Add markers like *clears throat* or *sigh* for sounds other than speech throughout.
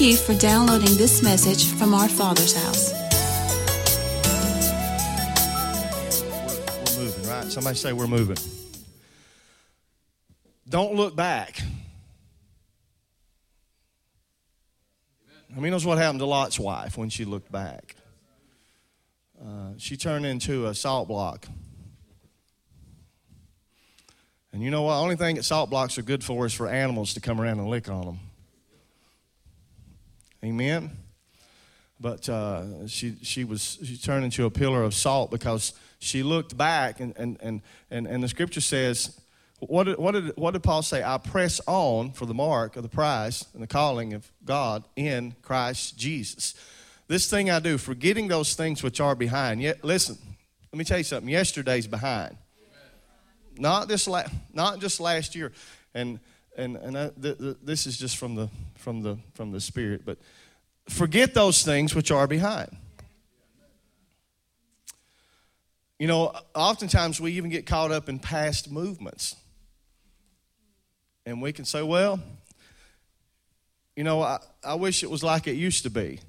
Thank you for downloading this message from our Father's house. We're moving, right? Somebody say we're moving. Don't look back. I mean, knows what happened to Lot's wife when she looked back? Uh, she turned into a salt block. And you know what? The only thing that salt blocks are good for is for animals to come around and lick on them. Amen. But uh, she she was she turned into a pillar of salt because she looked back and and and and, and the scripture says. What did, what, did, what did Paul say? I press on for the mark of the prize and the calling of God in Christ Jesus. This thing I do, forgetting those things which are behind. Yet, listen, let me tell you something. Yesterday's behind. Not this, la- not just last year, and and and I, th- th- this is just from the from the from the Spirit. But forget those things which are behind. You know, oftentimes we even get caught up in past movements, and we can say, "Well, you know, I, I wish it was like it used to be."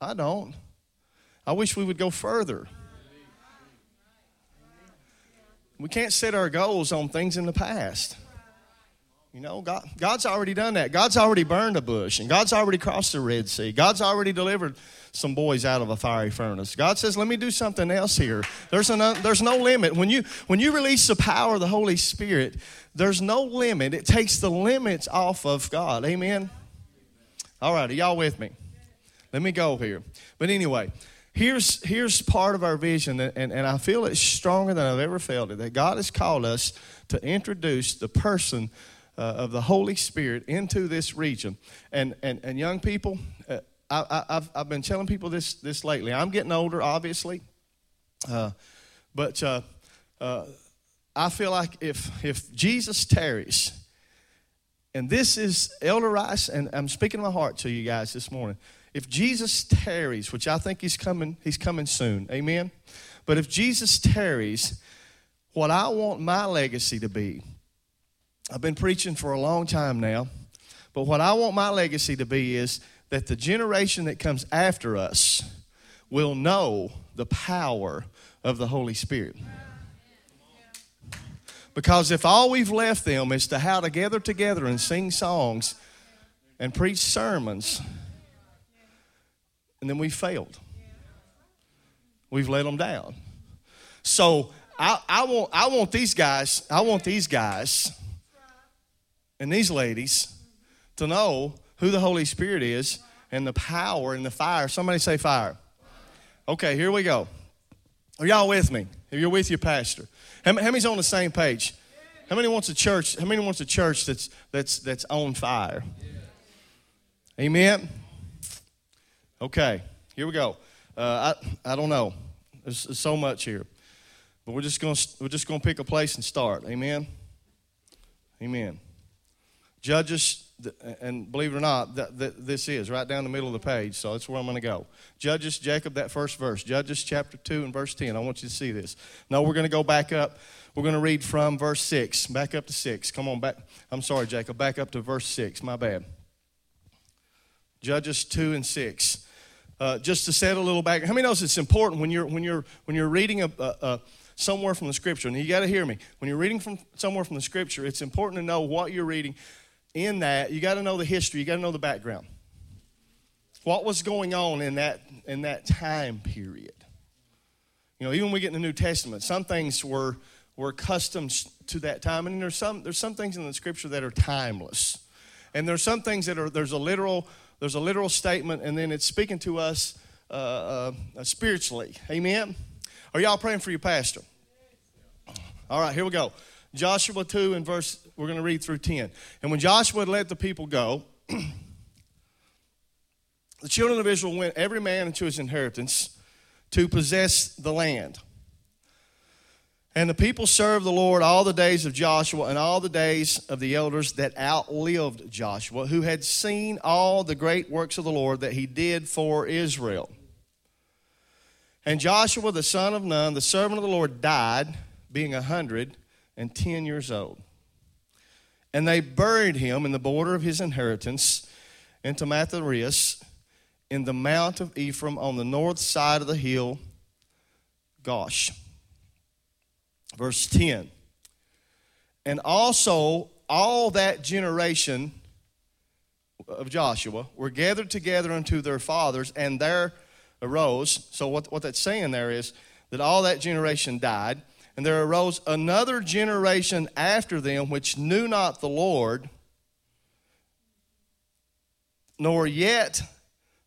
I don't. I wish we would go further. We can't set our goals on things in the past. You know, God, God's already done that. God's already burned a bush, and God's already crossed the Red Sea. God's already delivered some boys out of a fiery furnace. God says, "Let me do something else here." There's an, there's no limit when you when you release the power of the Holy Spirit. There's no limit. It takes the limits off of God. Amen. All right, are y'all with me? Let me go here. But anyway, here's here's part of our vision, and, and, I feel it's stronger than I've ever felt it. That God has called us to introduce the person uh, of the Holy Spirit into this region. And and, and young people, uh, I, have I've been telling people this this lately. I'm getting older, obviously, uh, but uh, uh, I feel like if if Jesus tarries, and this is Elder Rice, and I'm speaking my heart to you guys this morning. If Jesus tarries, which I think he's coming, he's coming soon, amen. But if Jesus tarries, what I want my legacy to be I've been preaching for a long time now, but what I want my legacy to be is that the generation that comes after us will know the power of the Holy Spirit. Because if all we've left them is to how to gather together and sing songs and preach sermons, and then we failed. We've let them down. So I, I, want, I want these guys, I want these guys and these ladies to know who the Holy Spirit is and the power and the fire. Somebody say fire. Okay, here we go. Are y'all with me? If you're with your pastor, how, many's on the same page? How many wants a church? How many wants a church that's that's that's on fire? Amen. Okay, here we go. Uh, I I don't know. There's, there's so much here, but we're just gonna we're just gonna pick a place and start. Amen. Amen. Judges, and believe it or not, this is right down the middle of the page, so that's where I'm going to go. Judges, Jacob, that first verse. Judges chapter 2 and verse 10. I want you to see this. Now we're going to go back up. We're going to read from verse 6, back up to 6. Come on, back. I'm sorry, Jacob, back up to verse 6. My bad. Judges 2 and 6. Uh, just to set a little back. How many knows it's important when you're when you're when you're reading a, a, a somewhere from the scripture? And you got to hear me. When you're reading from somewhere from the scripture, it's important to know what you're reading in that, you got to know the history, you got to know the background. What was going on in that, in that time period? You know, even when we get in the New Testament, some things were, were customs to that time, and there's some, there's some things in the scripture that are timeless. And there's some things that are, there's a literal, there's a literal statement, and then it's speaking to us uh, uh, spiritually. Amen? Are y'all praying for your pastor? All right, here we go. Joshua 2 and verse, we're going to read through 10. And when Joshua had let the people go, *clears throat* the children of Israel went every man into his inheritance to possess the land. And the people served the Lord all the days of Joshua and all the days of the elders that outlived Joshua, who had seen all the great works of the Lord that he did for Israel. And Joshua, the son of Nun, the servant of the Lord, died, being a hundred and 10 years old. And they buried him in the border of his inheritance in Timnathheres in the mount of Ephraim on the north side of the hill Gaash. Verse 10. And also all that generation of Joshua were gathered together unto their fathers, and there arose. So, what, what that's saying there is that all that generation died, and there arose another generation after them which knew not the Lord, nor yet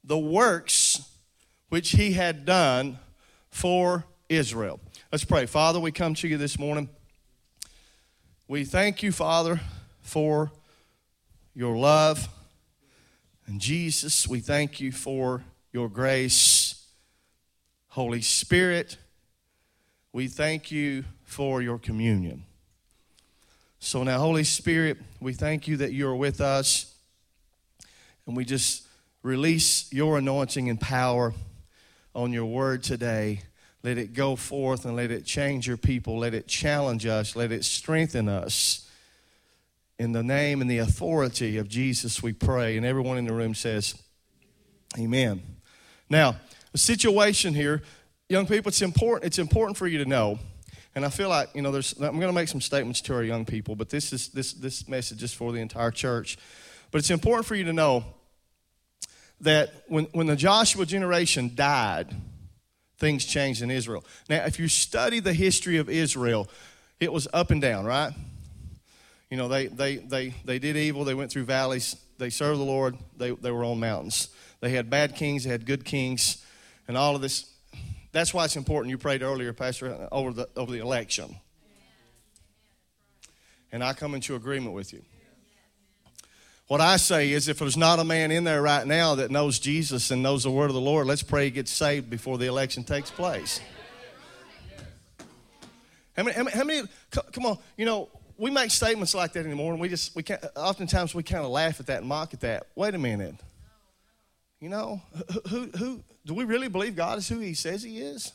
the works which he had done for Israel. Let's pray. Father, we come to you this morning. We thank you, Father, for your love. And Jesus, we thank you for your grace. Holy Spirit, we thank you for your communion. So now, Holy Spirit, we thank you that you are with us. And we just release your anointing and power on your word today. Let it go forth and let it change your people. Let it challenge us. Let it strengthen us. In the name and the authority of Jesus, we pray. And everyone in the room says, Amen. Now, the situation here, young people, it's important, it's important for you to know. And I feel like, you know, there's, I'm going to make some statements to our young people, but this, is, this, this message is for the entire church. But it's important for you to know that when, when the Joshua generation died, things changed in Israel. Now, if you study the history of Israel, it was up and down, right? You know, they, they, they, they did evil, they went through valleys, they served the Lord, they, they were on mountains. They had bad kings, they had good kings, and all of this. That's why it's important. You prayed earlier, Pastor, over the, over the election. And I come into agreement with you. What I say is, if there's not a man in there right now that knows Jesus and knows the word of the Lord, let's pray he gets saved before the election takes place. How many, how many, how many come on, you know, we make statements like that anymore, and we just, we can't, oftentimes we kind of laugh at that and mock at that. Wait a minute. You know, who, who, do we really believe God is who he says he is?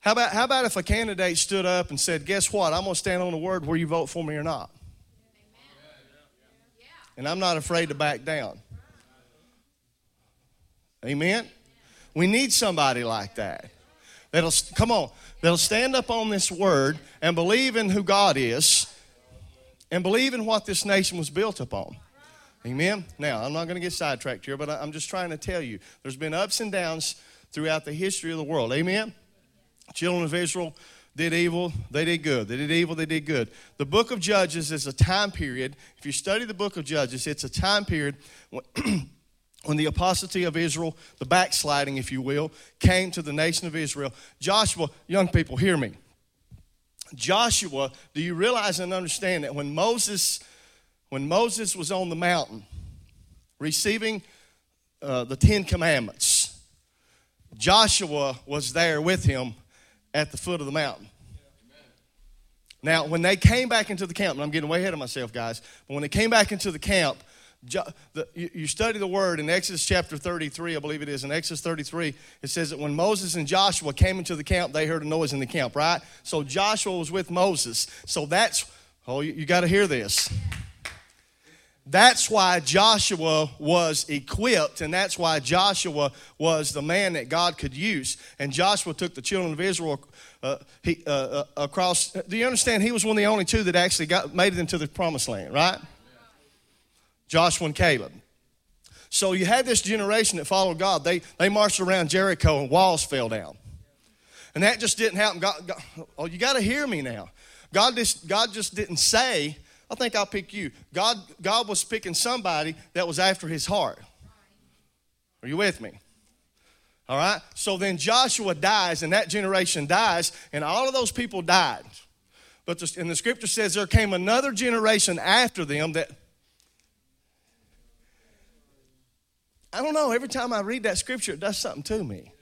How about, how about if a candidate stood up and said, Guess what? I'm going to stand on the word where you vote for me or not? and I'm not afraid to back down. Amen? We need somebody like that. That'll, come on, that'll stand up on this word and believe in who God is and believe in what this nation was built upon. Amen? Now, I'm not going to get sidetracked here, but I'm just trying to tell you there's been ups and downs throughout the history of the world. Amen? Children of Israel did evil, they did good. They did evil, they did good. The book of Judges is a time period. If you study the book of Judges, it's a time period when, *clears throat* when the apostasy of Israel, the backsliding, if you will, came to the nation of Israel. Joshua, young people, hear me. Joshua, do you realize and understand that when Moses, when Moses was on the mountain receiving uh, the Ten Commandments, Joshua was there with him at the foot of the mountain. Now, when they came back into the camp, and I'm getting way ahead of myself, guys, but when they came back into the camp, you study the word in Exodus chapter 33, I believe it is. In Exodus 33, it says that when Moses and Joshua came into the camp, they heard a noise in the camp, right? So Joshua was with Moses. So that's, oh, you, you got to hear this. That's why Joshua was equipped, and that's why Joshua was the man that God could use. And Joshua took the children of Israel uh, he, uh, uh, across. Do you understand? He was one of the only two that actually got made it into the promised land, right? Joshua and Caleb. So you had this generation that followed God. They, they marched around Jericho and walls fell down. And that just didn't happen. God, God, oh, you got to hear me now. God just, God just didn't say, I think I'll pick you. God, God was picking somebody that was after his heart. Are you with me? All right? So then Joshua dies, and that generation dies, and all of those people died. But the, and the scripture says there came another generation after them that. I don't know, every time I read that scripture, it does something to me.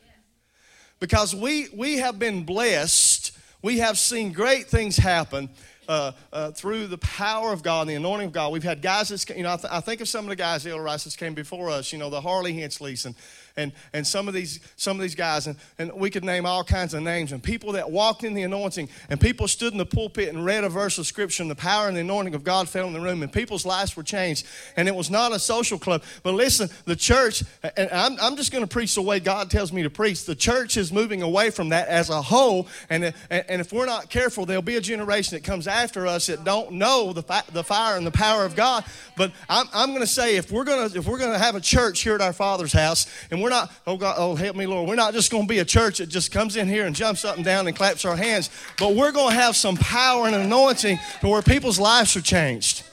Because we, we have been blessed, we have seen great things happen uh, uh, through the power of God and the anointing of God, we've had guys that's, you know, I, th- I think of some of the guys, the Rice that came before us, you know, the Harley Henschleys and, and, and some of these some of these guys and, and we could name all kinds of names. And people that walked in the anointing and people stood in the pulpit and read a verse of scripture and the power and the anointing of God fell in the room and people's lives were changed. And it was not a social club. But listen the church and I'm, I'm just going to preach the way God tells me to preach. The church is moving away from that as a whole and, and if we're not careful there'll be a generation that comes after us that don't know the, fi- the fire and the power of God. But I'm, I'm going to say if we're going to if we're going to have a church here at our Father's house and we're we're not, oh God, oh help me, Lord. We're not just going to be a church that just comes in here and jumps up and down and claps our hands, but we're going to have some power and anointing to where people's lives are changed.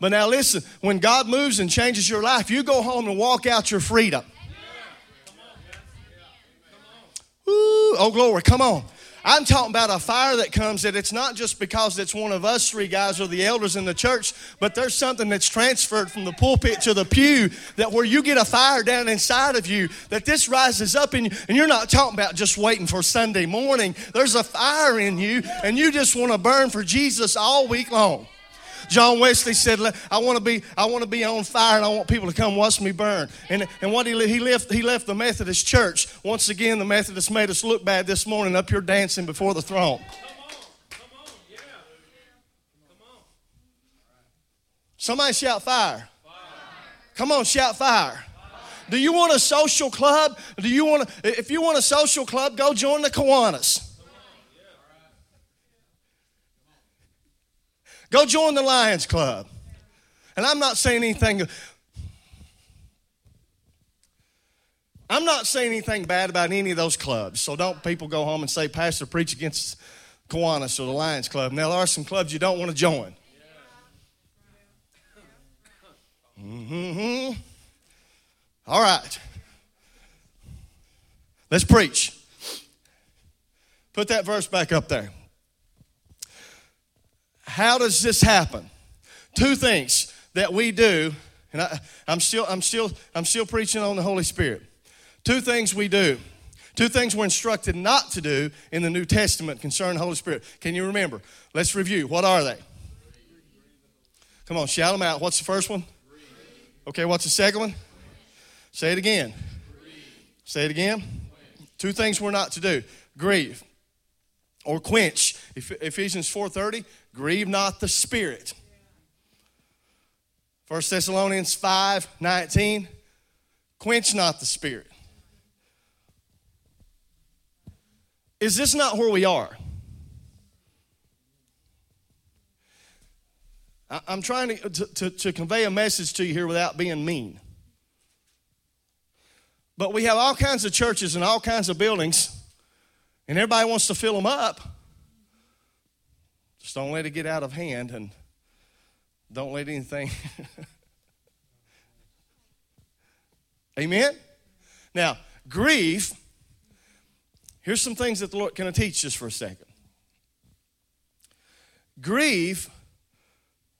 But now listen, when God moves and changes your life, you go home and walk out your freedom. Ooh, oh glory, come on. I'm talking about a fire that comes that it's not just because it's one of us three guys or the elders in the church, but there's something that's transferred from the pulpit to the pew that where you get a fire down inside of you, that this rises up in you. And you're not talking about just waiting for Sunday morning. There's a fire in you, and you just want to burn for Jesus all week long. John Wesley said, I want to be, I want to be on fire and I want people to come watch me burn. And, and what he, he, left, he left the Methodist church. Once again, the Methodists made us look bad this morning up here dancing before the throne. Somebody shout fire. fire. Come on, shout fire. Do you want a social club? Do you want to, if you want a social club, go join the Kiwanis. Go join the Lions Club. And I'm not saying anything. I'm not saying anything bad about any of those clubs. So don't people go home and say, Pastor, preach against Kiwanis or the Lions Club. Now, there are some clubs you don't want to join. Mm-hmm. All right. Let's preach. Put that verse back up there. How does this happen? Two things that we do, and I, am still, I'm still, I'm still preaching on the Holy Spirit. Two things we do. Two things we're instructed not to do in the New Testament concerning the Holy Spirit. Can you remember? Let's review. What are they? Come on, shout them out. What's the first one? Okay, what's the second one? Say it again. Say it again. Two things we're not to do. Grieve or quench. Ephesians 4:30, grieve not the spirit. 1 Thessalonians 5 19, quench not the spirit. Is this not where we are? I'm trying to, to, to, convey a message to you here without being mean. But we have all kinds of churches and all kinds of buildings, and everybody wants to fill them up. Just don't let it get out of hand and don't let anything. *laughs* Amen? Now, grief, here's some things that the Lord can teach just for a second. Grief,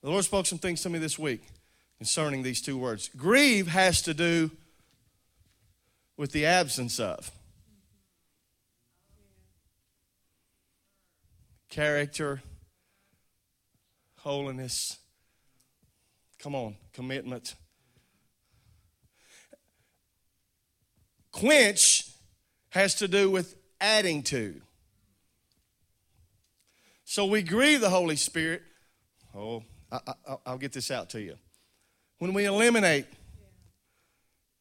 the Lord spoke some things to me this week concerning these two words. Grieve has to do with the absence of. Character, holiness. Come on, commitment. Quench has to do with adding to. So we grieve the Holy Spirit. Oh, I, will get this out to you. When we eliminate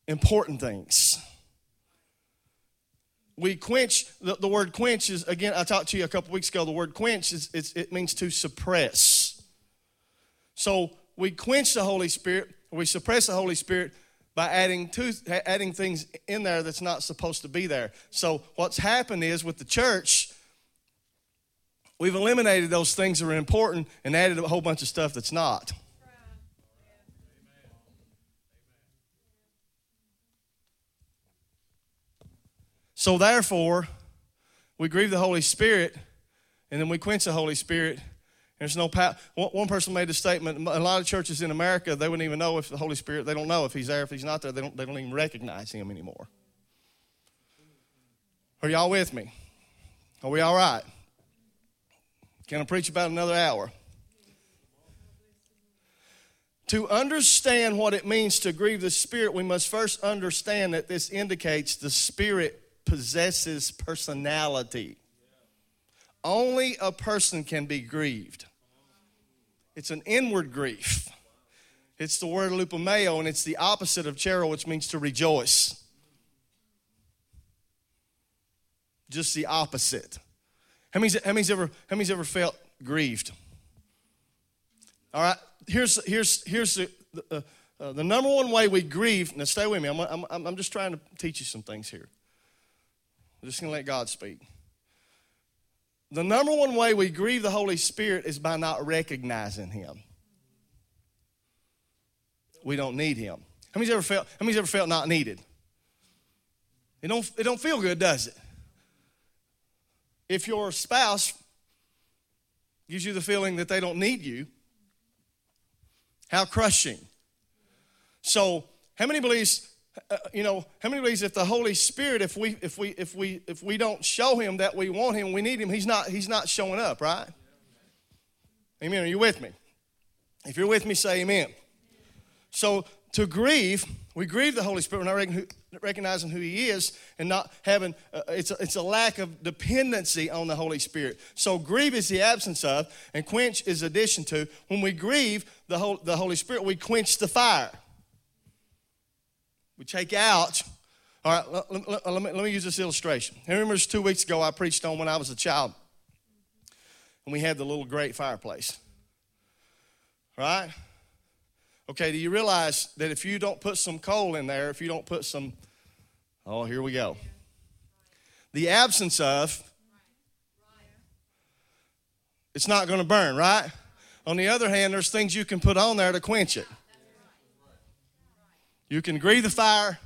important things, we quench. The, the word quench is, again, I talked to you a couple weeks ago. The word quench is it means to suppress. So we quench the Holy Spirit, we suppress the Holy Spirit by adding to, adding things in there that's not supposed to be there. So what's happened is with the church, we've eliminated those things that are important and added a whole bunch of stuff that's not. So therefore, we grieve the Holy Spirit and then we quench the Holy Spirit there's no power. One person made a statement. A lot of churches in America, they wouldn't even know if the Holy Spirit. They don't know if He's there, if He's not there. They don't. They don't even recognize Him anymore. Are y'all with me? Are we all right? Can I preach about another hour? To understand what it means to grieve the Spirit, we must first understand that this indicates the Spirit possesses personality. Only a person can be grieved. It's an inward grief. It's the word lupomeo, and it's the opposite of chero, which means to rejoice. Just the opposite. How many's, how many's, ever, how many's ever felt grieved? All right, here's, here's, here's the, uh, uh, the number one way we grieve. Now, stay with me. I'm, I'm, I'm just trying to teach you some things here. I'm just to let God speak. The number one way we grieve the Holy Spirit is by not recognizing Him. We don't need Him. How many's ever felt? How many's ever felt not needed? It don't. It don't feel good, does it? If your spouse gives you the feeling that they don't need you, how crushing. So, how many believes uh, you know, how many ways if the Holy Spirit, if we if we if we if we don't show him that we want him, we need him, he's not he's not showing up, right? Amen. Are you with me? If you're with me, say amen. So to grieve, we grieve the Holy Spirit. We're not recognizing who He is and not having, uh, it's, a, it's a lack of dependency on the Holy Spirit. So grieve is the absence of, and quench is addition to. When we grieve the, whole, the Holy Spirit, we quench the fire. We take out. All right, let, let, let, me, let me use this illustration. I remember two weeks ago I preached on when I was a child, and we had the little great fireplace. Right? Okay, do you realize that if you don't put some coal in there, if you don't put some, oh, here we go. The absence of, it's not going to burn, right? On the other hand, there's things you can put on there to quench it. You can grieve the fire.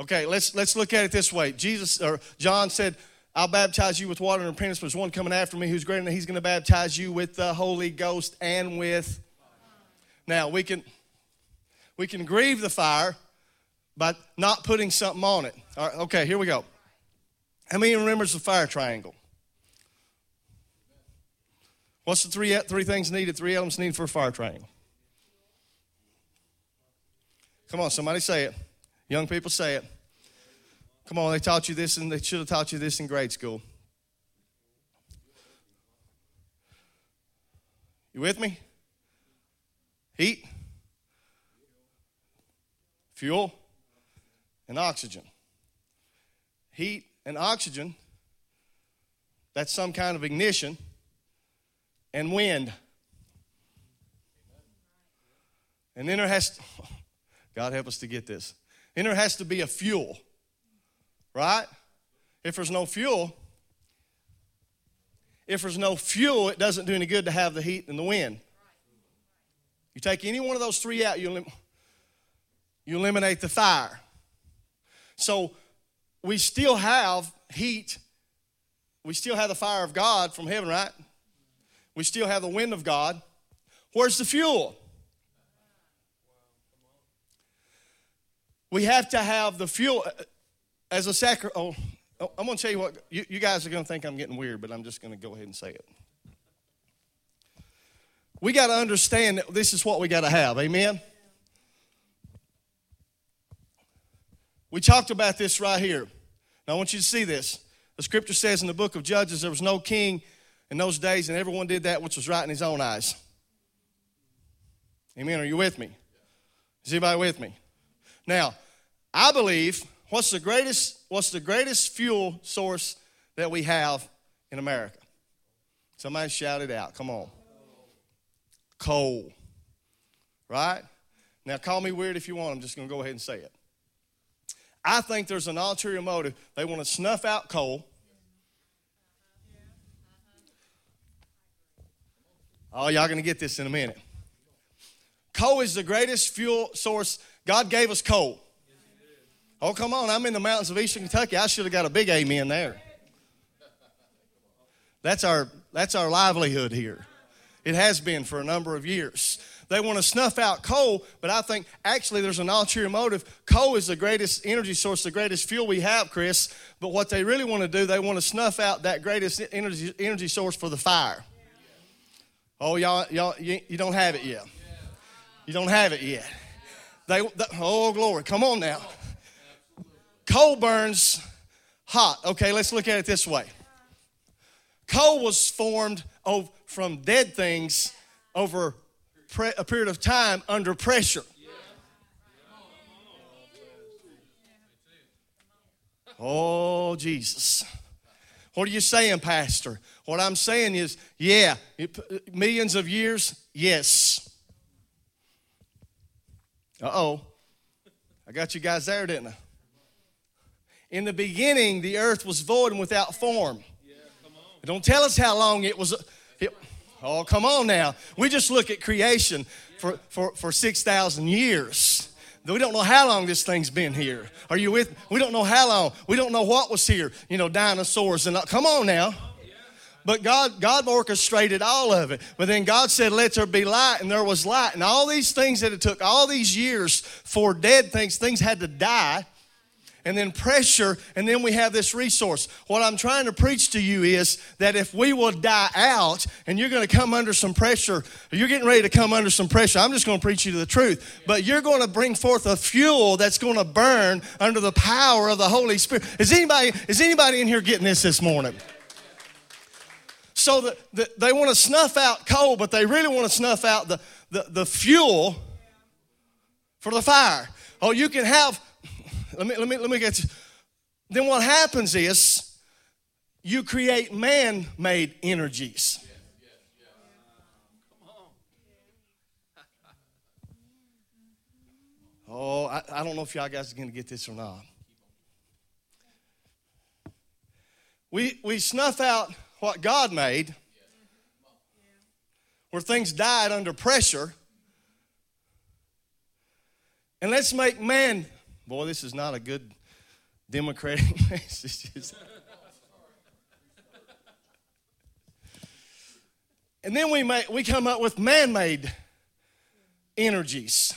Okay, let's let's look at it this way. Jesus or John said, I'll baptize you with water and repentance, but there's one coming after me who's greater than he's going to baptize you with the Holy Ghost and with. Now we can we can grieve the fire by not putting something on it. All right, okay, here we go. How many remembers the fire triangle? What's the three three things needed? Three elements needed for a fire triangle. Come on, somebody say it. Young people say it. Come on, they taught you this and they should have taught you this in grade school. You with me? Heat, fuel, and oxygen. Heat and oxygen, that's some kind of ignition, and wind. And then there has to, God help us to get this. And there has to be a fuel, right? If there's no fuel, if there's no fuel, it doesn't do any good to have the heat and the wind. You take any one of those three out, you, elim- you eliminate the fire. So we still have heat. We still have the fire of God from heaven, right? We still have the wind of God. Where's the fuel? We have to have the fuel uh, as a sacrifice. Oh, oh, I'm going to tell you what, you, you guys are going to think I'm getting weird, but I'm just going to go ahead and say it. We got to understand that this is what we got to have. Amen? We talked about this right here. Now, I want you to see this. The scripture says in the book of Judges there was no king in those days, and everyone did that which was right in his own eyes. Amen. Are you with me? Is anybody with me? Now, I believe what's the greatest what's the greatest fuel source that we have in America? Somebody shout it out. Come on. Coal. Right? Now call me weird if you want. I'm just going to go ahead and say it. I think there's an ulterior motive. They want to snuff out coal. Oh, y'all going to get this in a minute. Coal is the greatest fuel source. God gave us coal. Oh, come on. I'm in the mountains of eastern Kentucky. I should have got a big amen there. That's our, that's our livelihood here. It has been for a number of years. They want to snuff out coal, but I think actually there's an ulterior motive. Coal is the greatest energy source, the greatest fuel we have, Chris. But what they really want to do, they want to snuff out that greatest energy, energy source for the fire. Oh, y'all, y'all you, you don't have it yet. You don't have it yet. They, they, oh, glory. Come on now. Coal burns hot. Okay, let's look at it this way. Coal was formed from dead things over a period of time under pressure. Oh, Jesus. What are you saying, Pastor? What I'm saying is, yeah, millions of years, yes. Uh oh. I got you guys there, didn't I? In the beginning, the earth was void and without form. don't tell us how long it was. It, oh, come on now. We just look at creation for, for, for 6,000 years. We don't know how long this thing's been here. Are you with? We don't know how long. We don't know what was here. You know, dinosaurs and uh, come on now. But God, God orchestrated all of it. But then God said, "Let there be light," and there was light. And all these things that it took all these years for dead things, things had to die and then pressure, and then we have this resource. What I'm trying to preach to you is that if we will die out and you're going to come under some pressure, you're getting ready to come under some pressure. I'm just going to preach you the truth. But you're going to bring forth a fuel that's going to burn under the power of the Holy Spirit. Is anybody, is anybody in here getting this this morning? So that the, they want to snuff out coal, but they really want to snuff out the, the, the fuel for the fire. Oh, you can have let me, let me, let me get you. Then what happens is you create man made energies. Oh, I, I don't know if y'all guys are going to get this or not. We, we snuff out what God made, where things died under pressure, and let's make man Boy, this is not a good democratic *laughs* message. and then we, make, we come up with man made energies.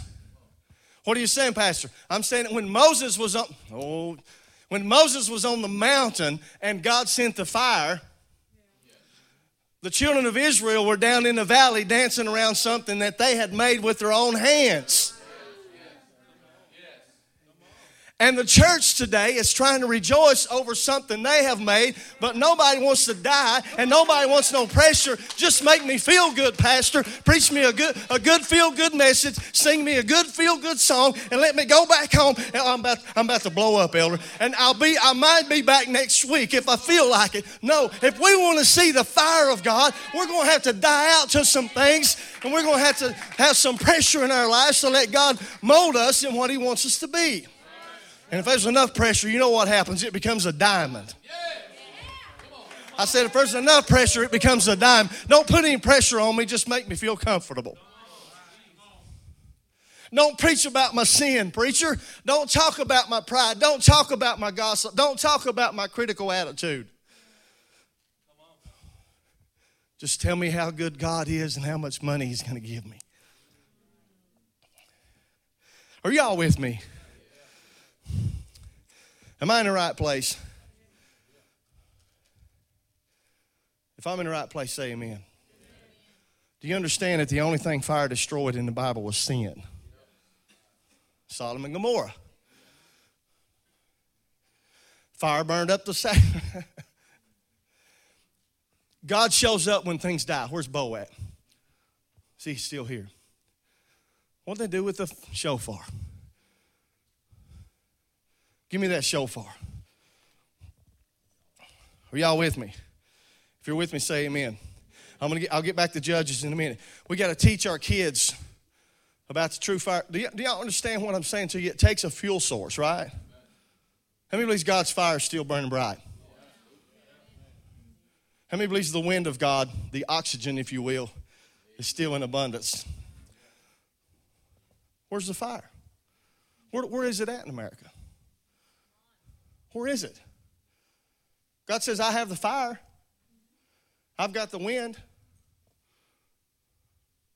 What are you saying, Pastor? I'm saying that when Moses was on, oh, when Moses was on the mountain and God sent the fire, the children of Israel were down in the valley dancing around something that they had made with their own hands. And the church today is trying to rejoice over something they have made, but nobody wants to die and nobody wants no pressure. Just make me feel good, Pastor. Preach me a good, a good feel good message. Sing me a good feel good song and let me go back home. I'm about, I'm about to blow up, Elder. And I'll be, I might be back next week if I feel like it. No, if we want to see the fire of God, we're going to have to die out to some things and we're going to have to have some pressure in our lives to let God mold us in what He wants us to be. And if there's enough pressure, you know what happens? It becomes a diamond. I said, if there's enough pressure, it becomes a diamond. Don't put any pressure on me, just make me feel comfortable. Don't preach about my sin, preacher. Don't talk about my pride. Don't talk about my gossip. Don't talk about my critical attitude. Just tell me how good God is and how much money He's going to give me. Are y'all with me? Am I in the right place? If I'm in the right place, say amen. Do you understand that the only thing fire destroyed in the Bible was sin? Sodom and Gomorrah. Fire burned up the side. *laughs* God shows up when things die. Where's Bo at? See, he's still here. What did they do with the shofar? Give me that shofar. Are y'all with me? If you're with me, say amen. I'm gonna get, I'll get back to Judges in a minute. We got to teach our kids about the true fire. Do, y- do y'all understand what I'm saying to you? It takes a fuel source, right? How many believes God's fire is still burning bright? How many believes the wind of God, the oxygen, if you will, is still in abundance? Where's the fire? Where, where is it at in America? Where is it? God says, I have the fire, I've got the wind.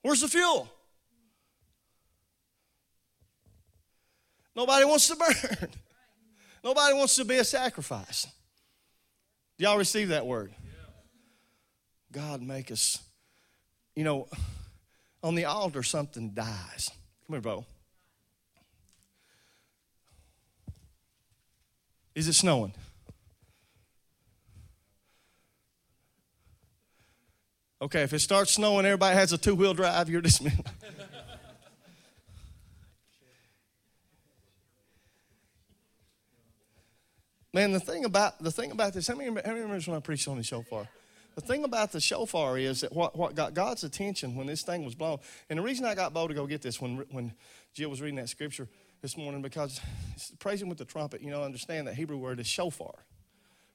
Where's the fuel? Nobody wants to *laughs* burn. Nobody wants to be a sacrifice. Do y'all receive that word? God make us, you know, on the altar something dies. Come here, bro. Is it snowing? Okay, if it starts snowing, everybody has a two wheel drive, you're dismissed. Man, the thing about the thing about this, how many, how many remember when I preached on the shofar? The thing about the shofar is that what, what got God's attention when this thing was blown, and the reason I got bold to go get this when when Jill was reading that scripture this morning because praising with the trumpet, you know, understand that Hebrew word is shofar.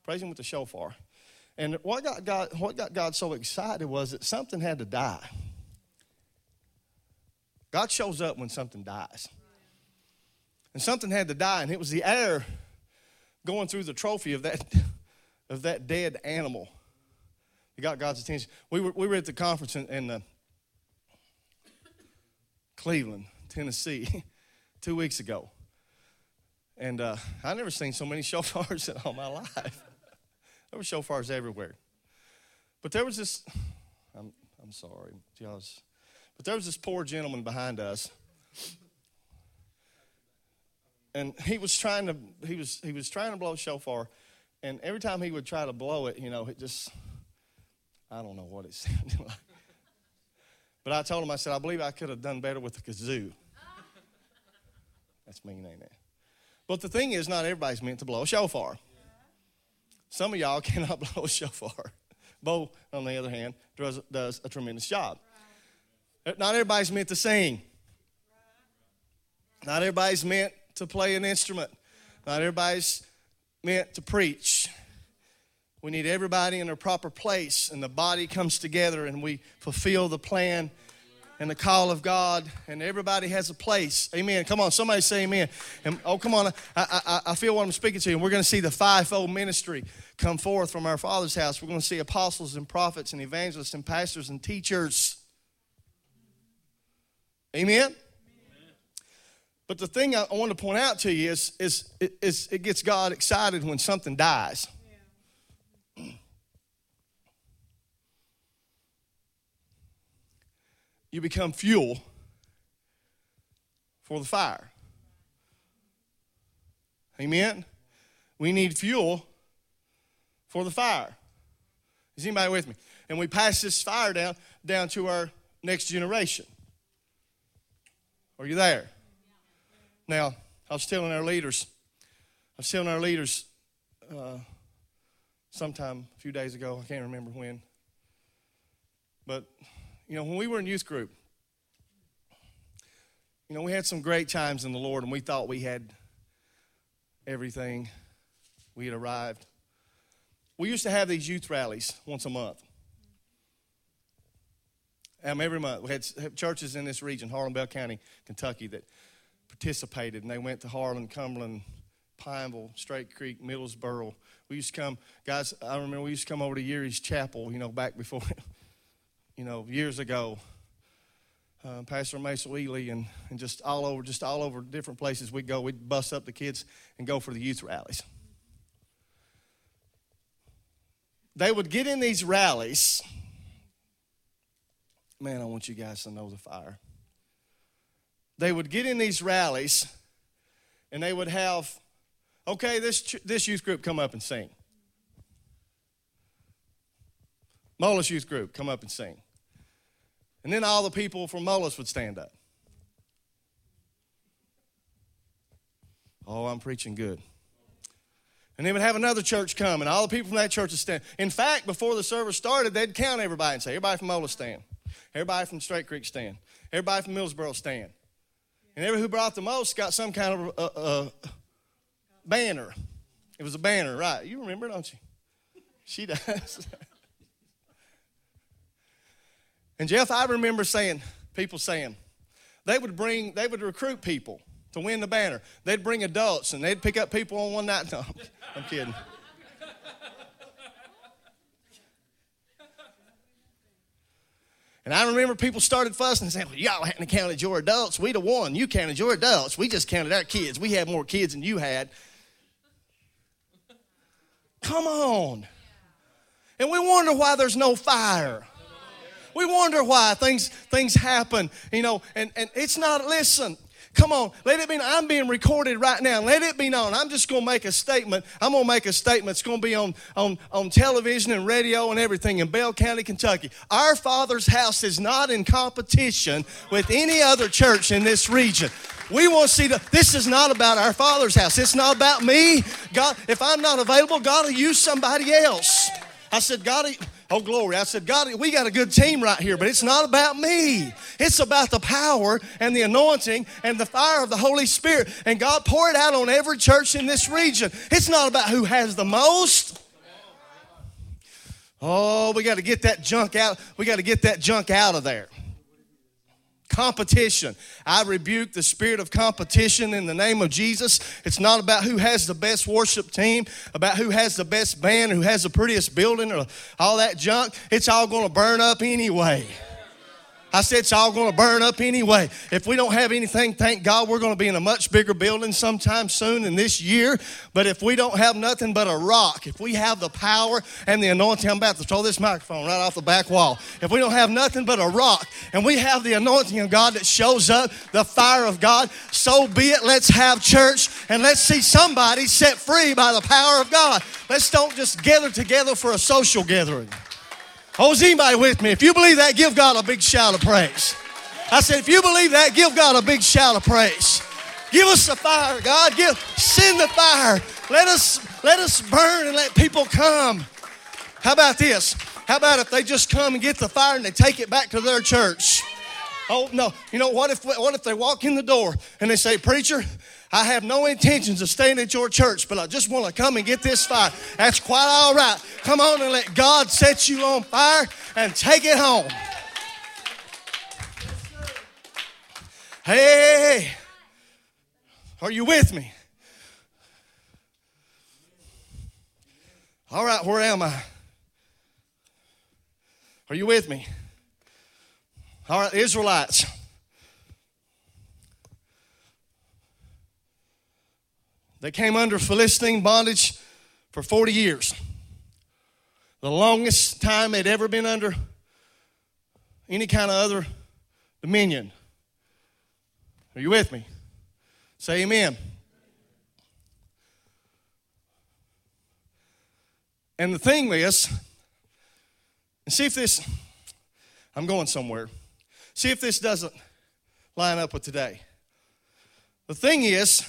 Praising with the shofar. And what got God, what got God so excited was that something had to die. God shows up when something dies. And something had to die, and it was the air going through the trophy of that, *laughs* of that dead animal. It got God's attention. We were, we were at the conference in, in uh, Cleveland, Tennessee, *laughs* two weeks ago. And uh, I never seen so many *laughs* shofars in all my life. There were shofars everywhere. But there was this, I'm, I'm sorry, y'all's, but there was this poor gentleman behind us. And he was trying to, he was, he was trying to blow a shofar. And every time he would try to blow it, you know, it just, I don't know what it *laughs* sounded like. But I told him, I said, I believe I could have done better with the kazoo. That's mean, ain't it? But the thing is, not everybody's meant to blow a shofar. Some of y'all *laughs* cannot *laughs* blow a shofar. Bo, on the other hand, does, does a tremendous job. Not everybody's meant to sing. Not everybody's meant to play an instrument. Not everybody's meant to preach. We need everybody in their proper place, and the body comes together, and we fulfill the plan and the call of God, and everybody has a place. Amen. Come on, somebody say amen. And oh, come on, I, I, I feel what I'm speaking to you. And we're going to see the fivefold ministry come forth from our Father's house. We're going to see apostles and prophets and evangelists and pastors and teachers. Amen. But the thing I want to point out to you is, is, is it gets God excited when something dies. You become fuel for the fire. Amen? We need fuel for the fire. Is anybody with me? And we pass this fire down, down to our next generation. Are you there? Now, I was telling our leaders, I was telling our leaders uh, sometime a few days ago, I can't remember when, but you know, when we were in youth group, you know, we had some great times in the Lord and we thought we had everything. We had arrived. We used to have these youth rallies once a month. Um, every month. We had churches in this region, Harlan, Bell County, Kentucky, that participated, and they went to Harlan, Cumberland, Pineville, Straight Creek, Middlesboro. We used to come, guys, I remember we used to come over to Urie's Chapel, you know, back before *laughs* you know, years ago. Uh, Pastor Mason Wheatley and, and just all over, just all over different places we'd go. We'd bust up the kids and go for the youth rallies. They would get in these rallies. Man, I want you guys to know the fire. They would get in these rallies and they would have, okay, this, this youth group come up and sing. Mullis Youth Group, come up and sing. And then all the people from Mullis would stand up. Oh, I'm preaching good. And they would have another church come, and all the people from that church would stand. In fact, before the service started, they'd count everybody and say, everybody from Mullis stand. Everybody from Straight Creek stand. Everybody from Millsboro stand. And everyone who brought the most got some kind of a uh, banner. It was a banner, right? You remember, don't you? She does. *laughs* And Jeff, I remember saying, people saying, they would bring, they would recruit people to win the banner. They'd bring adults and they'd pick up people on one night. *laughs* No, I'm kidding. And I remember people started fussing and saying, well, y'all hadn't counted your adults. We'd have won. You counted your adults. We just counted our kids. We had more kids than you had. Come on. And we wonder why there's no fire. We wonder why things things happen, you know, and, and it's not, listen, Come on, let it be. I'm being recorded right now. Let it be known. I'm just to make a statement. I'm to make a statement. It's to be on, on, on television and radio and everything in Bell County, Kentucky. Our Father's house is not in competition with any other church in this region. We want to see the, this is not about our Father's house. It's not about me. God, if I'm not available, God will use somebody else. I said, God, oh glory. I said, God, we got a good team right here, but it's not about me. It's about the power and the anointing and the fire of the Holy Spirit. And God pour it out on every church in this region. It's not about who has the most. Oh, we got to get that junk out. We got to get that junk out of there. Competition. I rebuke the spirit of competition in the name of Jesus. It's not about who has the best worship team, about who has the best band, who has the prettiest building, or all that junk. It's all going to burn up anyway. I said it's all going to burn up anyway. If we don't have anything, thank God we're going to be in a much bigger building sometime soon in this year. But if we don't have nothing but a rock, if we have the power and the anointing, I'm about to throw this microphone right off the back wall. If we don't have nothing but a rock and we have the anointing of God that shows up, the fire of God, so be it. Let's have church and let's see somebody set free by the power of God. Let's don't just gather together for a social gathering. Oh, is anybody with me? If you believe that, give God a big shout of praise. I said, if you believe that, give God a big shout of praise. Give us the fire, God. Give send the fire. Let us let us burn and let people come. How about this? How about if they just come and get the fire and they take it back to their church? Oh no! You know what if what if they walk in the door and they say, "Preacher, I have no intentions of staying at your church, but I just want to come and get this fire. That's quite all right. Come on and let God set you on fire and take it home. Hey, are you with me? All right, where am I? Are you with me? All right, Israelites. They came under Philistine bondage for 40 years. The longest time they'd ever been under any kind of other dominion. Are you with me? Say amen. And the thing is, and see if this, I'm going somewhere. See if this doesn't line up with today. The thing is,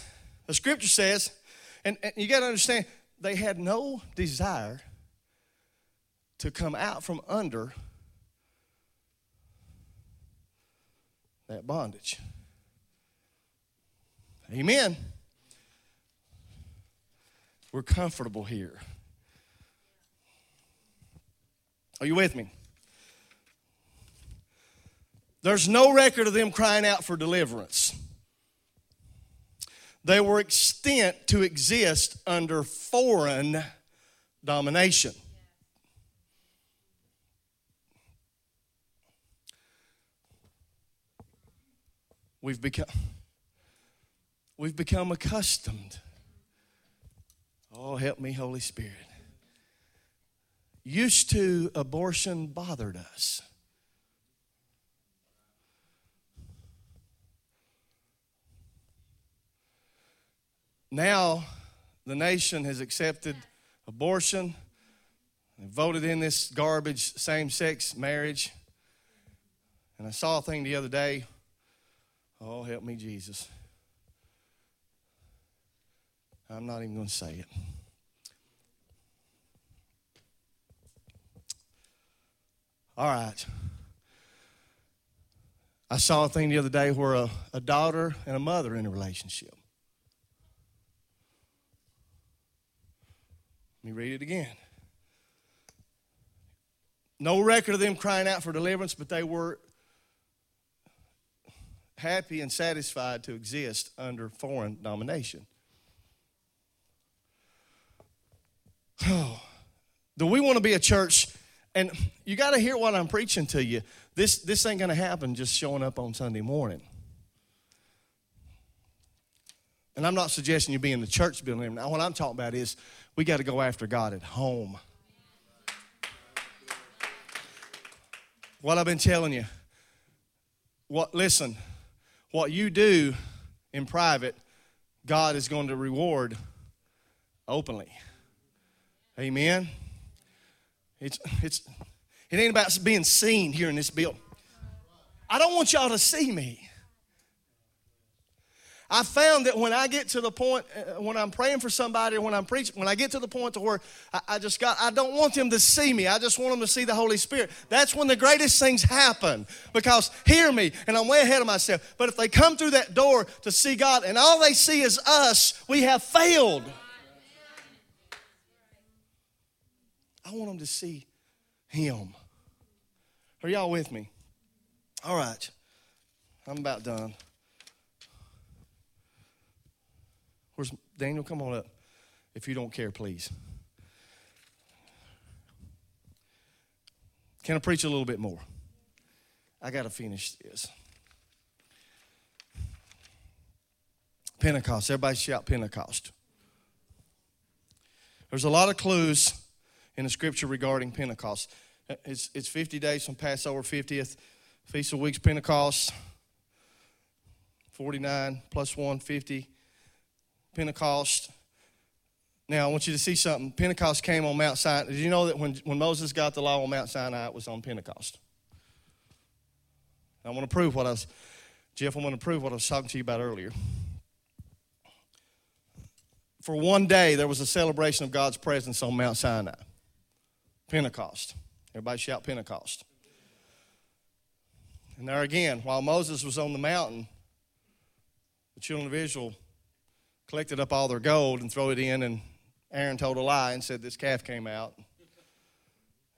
the scripture says, and, and you got to understand, they had no desire to come out from under that bondage. Amen. We're comfortable here. Are you with me? There's no record of them crying out for deliverance. They were extent to exist under foreign domination. We've become, we've become accustomed. Oh, help me, Holy Spirit. Used to, abortion bothered us. Now, the nation has accepted abortion, they voted in this garbage same sex marriage. And I saw a thing the other day. Oh, help me, Jesus. I'm not even going to say it. All right. I saw a thing the other day where a, a daughter and a mother in a relationship. Me read it again. No record of them crying out for deliverance, but they were happy and satisfied to exist under foreign domination. Oh, do we want to be a church? And you got to hear what I'm preaching to you. This, this ain't going to happen just showing up on Sunday morning. And I'm not suggesting you be in the church building. Now, what I'm talking about is we got to go after God at home. What I've been telling you, what listen, what you do in private, God is going to reward openly. Amen. It's it's it ain't about being seen here in this building. I don't want y'all to see me. I found that when I get to the point, uh, when I'm praying for somebody or when I'm preaching, when I get to the point to where I, I, just got, I don't want them to see me. I just want them to see the Holy Spirit. That's when the greatest things happen. Because, hear me, and I'm way ahead of myself, but if they come through that door to see God and all they see is us, we have failed. I want them to see Him. Are y'all with me? All right. I'm about done. Where's Daniel? Come on up. If you don't care, please. Can I preach a little bit more? I got to finish this. Pentecost. Everybody shout Pentecost. There's a lot of clues in the scripture regarding Pentecost. It's, it's 50 days from Passover, 50th, Feast of Weeks, Pentecost, 49 plus 1, 50. Pentecost. Now, I want you to see something. Pentecost came on Mount Sinai. Did you know that when, when Moses got the law on Mount Sinai, it was on Pentecost? I want to prove what I was, Jeff, I want to prove what I was talking to you about earlier. For one day, there was a celebration of God's presence on Mount Sinai. Pentecost. Everybody shout Pentecost. And there again, while Moses was on the mountain, the children of Israel collected up all their gold and throw it in, and Aaron told a lie and said this calf came out.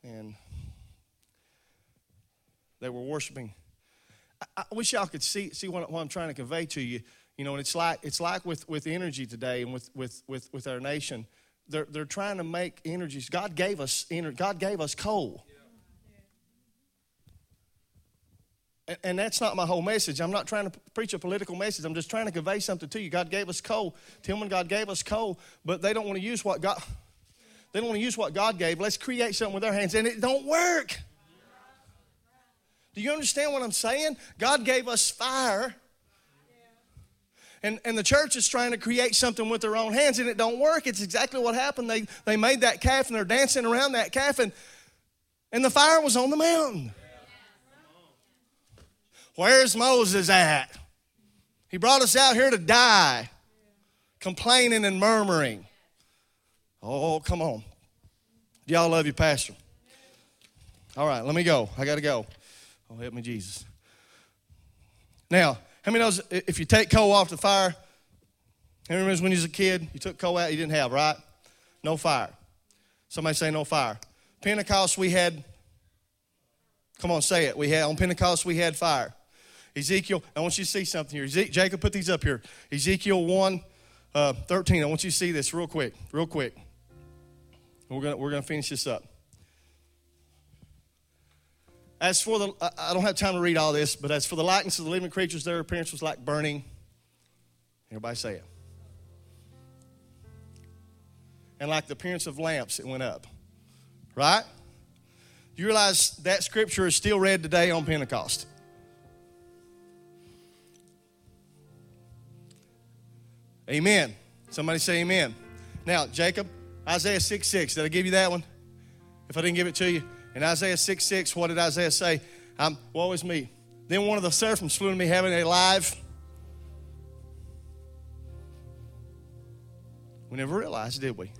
And they were worshiping. I, I wish y'all could see, see what, what, I'm trying to convey to you. You know, and it's like, it's like with, with energy today and with, with, with, with our nation. They're, they're trying to make energies. God gave us energy. God gave us coal. And that's not my whole message. I'm not trying to preach a political message. I'm just trying to convey something to you. God gave us coal. Tillman, God gave us coal, but they don't want to use what God they don't want to use what God gave. Let's create something with our hands, and it don't work. Do you understand what I'm saying? God gave us fire. And, and the church is trying to create something with their own hands, and it don't work. It's exactly what happened. They, they made that calf, and they're dancing around that calf, and, and the fire was on the mountain. Where's Moses at? He brought us out here to die, complaining and murmuring. Oh, come on. Do y'all love your pastor? All right, let me go. I got to go. Oh, help me, Jesus. Now, how many knows if you take coal off the fire, remember when you was a kid, you took coal out, you didn't have, right? No fire. Somebody say no fire. Pentecost, we had, come on, say it. We had, on Pentecost, we had fire. Ezekiel, I want you to see something here. Jacob, put these up here. Ezekiel 1 uh, 13. I want you to see this real quick, real quick. We're going we're gonna finish this up. As for the, I don't have time to read all this, but as for the likeness of the living creatures, their appearance was like burning. Everybody say it. And like the appearance of lamps, it went up. Right? You realize that scripture is still read today on Pentecost. Amen. Somebody say amen. Now, Jacob, Isaiah 6 6. Did I give you that one? If I didn't give it to you. In Isaiah 6 6, what did Isaiah say? I'm, woe is me. Then one of the seraphims flew to me, having a live. We never realized, did we?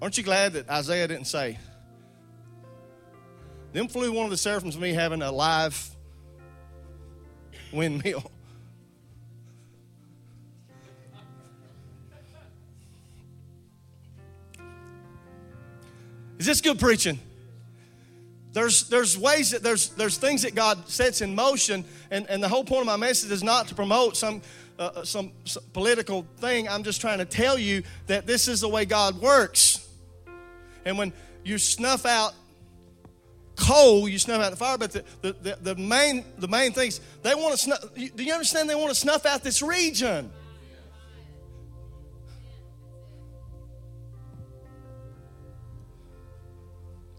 Aren't you glad that Isaiah didn't say? Then flew one of the seraphims to me, having a live *laughs* windmill. Is this good preaching? There's, there's ways that there's, there's things that God sets in motion, and, and the whole point of my message is not to promote some, uh, some, some political thing. I'm just trying to tell you that this is the way God works. And when you snuff out coal, you snuff out the fire. But the, the, the, the main the main things they want to snuff. Do you understand? They want to snuff out this region.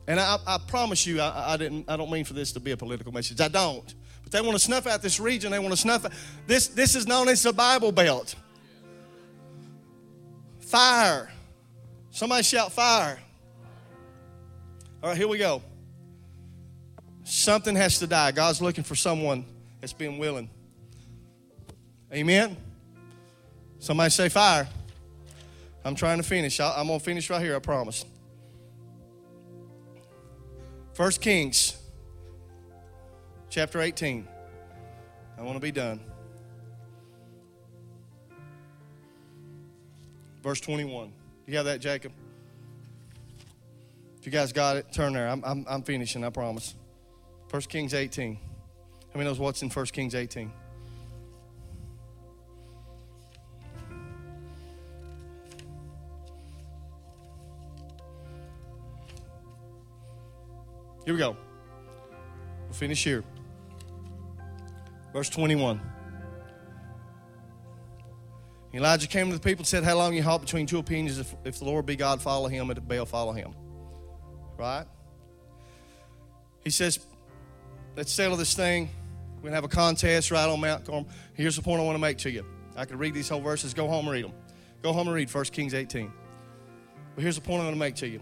And I, I promise you, I, I, didn't. I don't mean for this to be a political message. I don't. But they want to snuff out this region. They want to snuff out this. This is known as the Bible Belt. Fire. Somebody shout fire. All right, here we go. Something has to die. God's looking for someone that's been willing. Amen. Somebody say fire. I'm trying to finish. I'm going to finish right here, I promise. First Kings chapter 18. I want to be done. Verse 21. You have that, Jacob? If you guys got it, turn there. I'm, I'm, I'm finishing, I promise. 1 Kings 18. How many knows what's in 1 Kings 18? Here we go. We'll finish here. Verse 21. Elijah came to the people and said, How long you halt between two opinions? If, if the Lord be God, follow him, and if Baal, follow him. Right? He says, Let's settle this thing. We're going to have a contest right on Mount Carmel. Here's the point I want to make to you. I could read these whole verses. Go home and read them. Go home and read 1 Kings 18. But here's the point I'm going to make to you.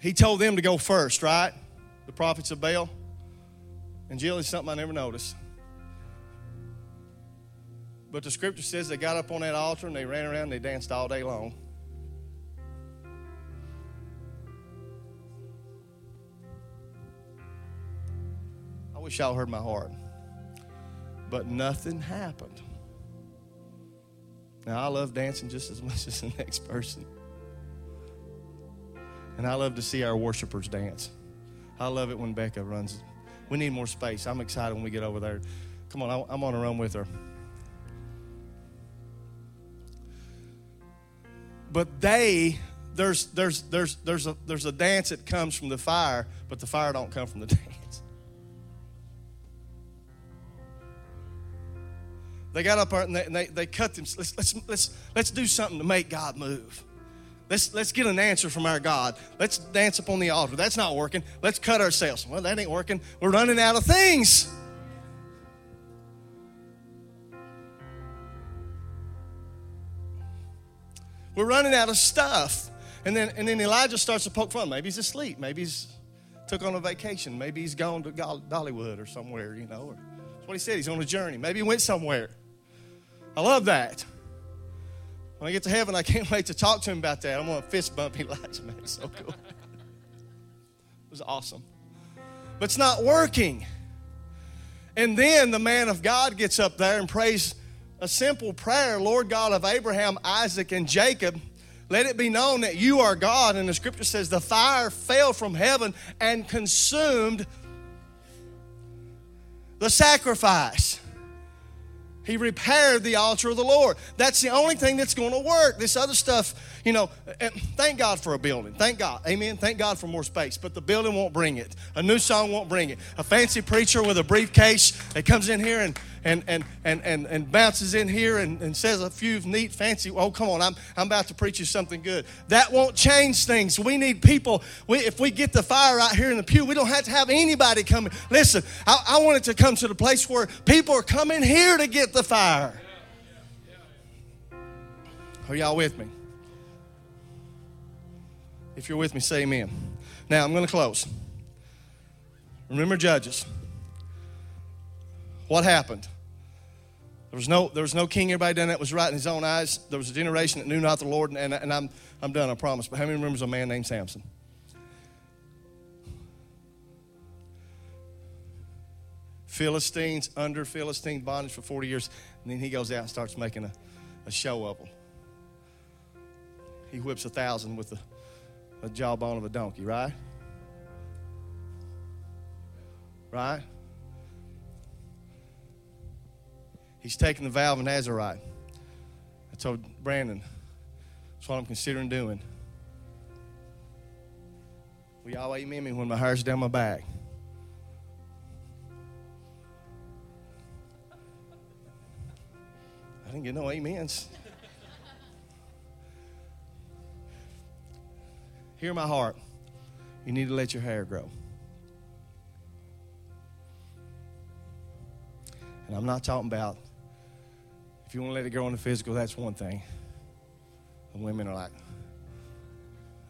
He told them to go first, right? The prophets of Baal. And Jill is something I never noticed. But the scripture says they got up on that altar and they ran around and they danced all day long. Wish y'all heard my heart. But nothing happened. Now, I love dancing just as *laughs* much as the next person. And I love to see our worshipers dance. I love it when Becca runs. We need more space. I'm excited when we get over there. Come on, I'm on a run with her. But they, there's, there's, there's, there's, a, there's a dance that comes from the fire, but the fire don't come from the *laughs* dance. They got up and they, they, they cut them. Let's, let's, let's, let's do something to make God move. Let's, let's get an answer from our God. Let's dance upon the altar. That's not working. Let's cut ourselves. Well, that ain't working. We're running out of things. We're running out of stuff. And then, and then Elijah starts to poke fun. Maybe he's asleep. Maybe he's took on a vacation. Maybe he's gone to Dollywood or somewhere, you know. Or, that's what he said. He's on a journey. Maybe he went somewhere. I love that. When I get to heaven, I can't *laughs* wait to talk to him about that. I'm going to fist bump Elijah, *laughs* man. It's so cool. it was awesome. But it's not working. And then the man of God gets up there and prays a simple prayer Lord God of Abraham, Isaac, and Jacob, let it be known that you are God. And the scripture says the fire fell from heaven and consumed the sacrifice. He repaired the altar of the Lord. That's the only thing that's going to work. This other stuff, you know, thank God for a building. Thank God. Amen. Thank God for more space. But the building won't bring it. A new song won't bring it. A fancy preacher with a briefcase that comes in here and and and and and, and bounces in here and, and says a few neat fancy oh come on i'm i'm about to preach you something good that won't change things we need people we, if we get the fire out here in the pew we don't have to have anybody coming listen I, I want it to come to the place where people are coming here to get the fire are y'all with me if you're with me say amen now i'm going to close remember judges what happened there was no, there was no king. Everybody done that was right in his own eyes. There was a generation that knew not the Lord, and, and I'm, I'm done, I promise. But how many remembers a man named Samson? Philistines under Philistine bondage for 40 years, and then he goes out and starts making a, a show of them. He whips a thousand with a, a jawbone of a donkey, right? Right? He's taking the vow of Nazarite. I told Brandon, That's what I'm considering doing. Will y'all amen me when my hair's down my back? I didn't get no amens. Hear my heart. You need to let your hair grow. And I'm not talking about if you want to let it grow in the physical, that's one thing. And women are like,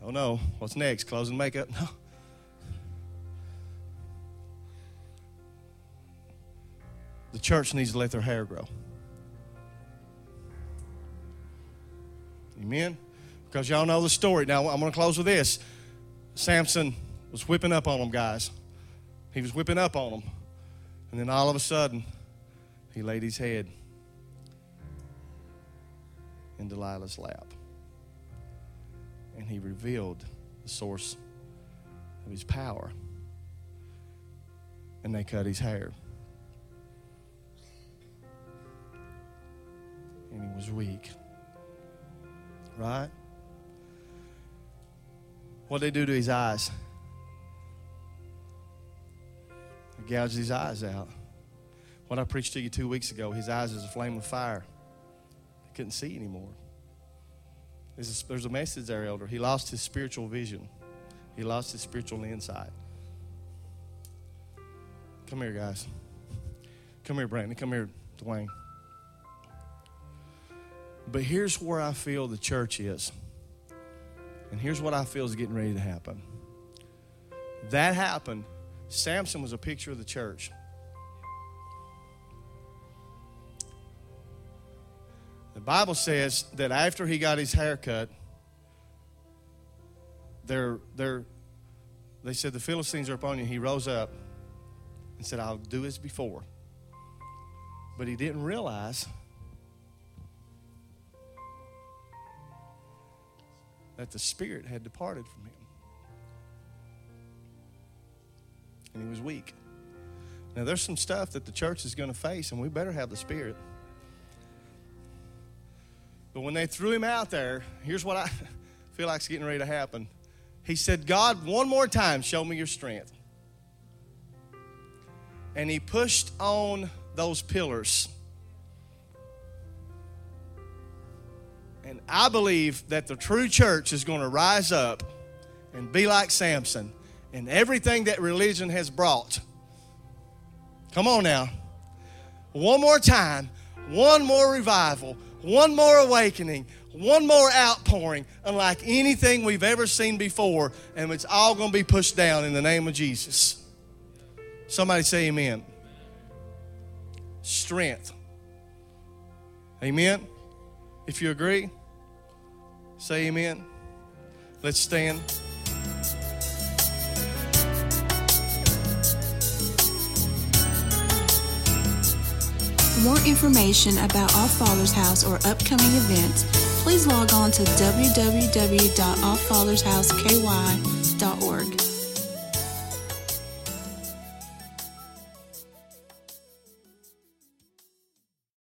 oh no, what's next? Clothes and makeup? No. The church needs to let their hair grow. Amen? Because y'all know the story. Now, I'm going to close with this. Samson was whipping up on them, guys. He was whipping up on them. And then all of a sudden, he laid his head in Delilah's lap. And he revealed the source of his power. And they cut his hair. And he was weak. Right? What they do to his eyes? They gouged his eyes out. What I preached to you two weeks ago, his eyes is a flame of fire. He couldn't see anymore. There's a, there's a message there, elder. He lost his spiritual vision. He lost his spiritual insight. Come here, guys. Come here, Brandon. Come here, Dwayne. But here's where I feel the church is. And here's what I feel is getting ready to happen. That happened. Samson was a picture of the church. The Bible says that after he got his hair cut, they're, they're, they said, The Philistines are upon you. He rose up and said, I'll do as before. But he didn't realize that the Spirit had departed from him. And he was weak. Now, there's some stuff that the church is going to face, and we better have the Spirit. But when they threw him out there, here's what I *laughs* feel like is getting ready to happen. He said, God, one more time, show me your strength. And he pushed on those pillars. And I believe that the true church is going to rise up and be like Samson and everything that religion has brought. Come on now. One more time, one more revival, one more awakening, one more outpouring, unlike anything we've ever seen before, and it's all going to be pushed down in the name of Jesus. Somebody say amen. Strength. Amen. If you agree, say amen. Let's stand. For more information about All Father's House or upcoming events, please log on to www.allfathershouseky.org.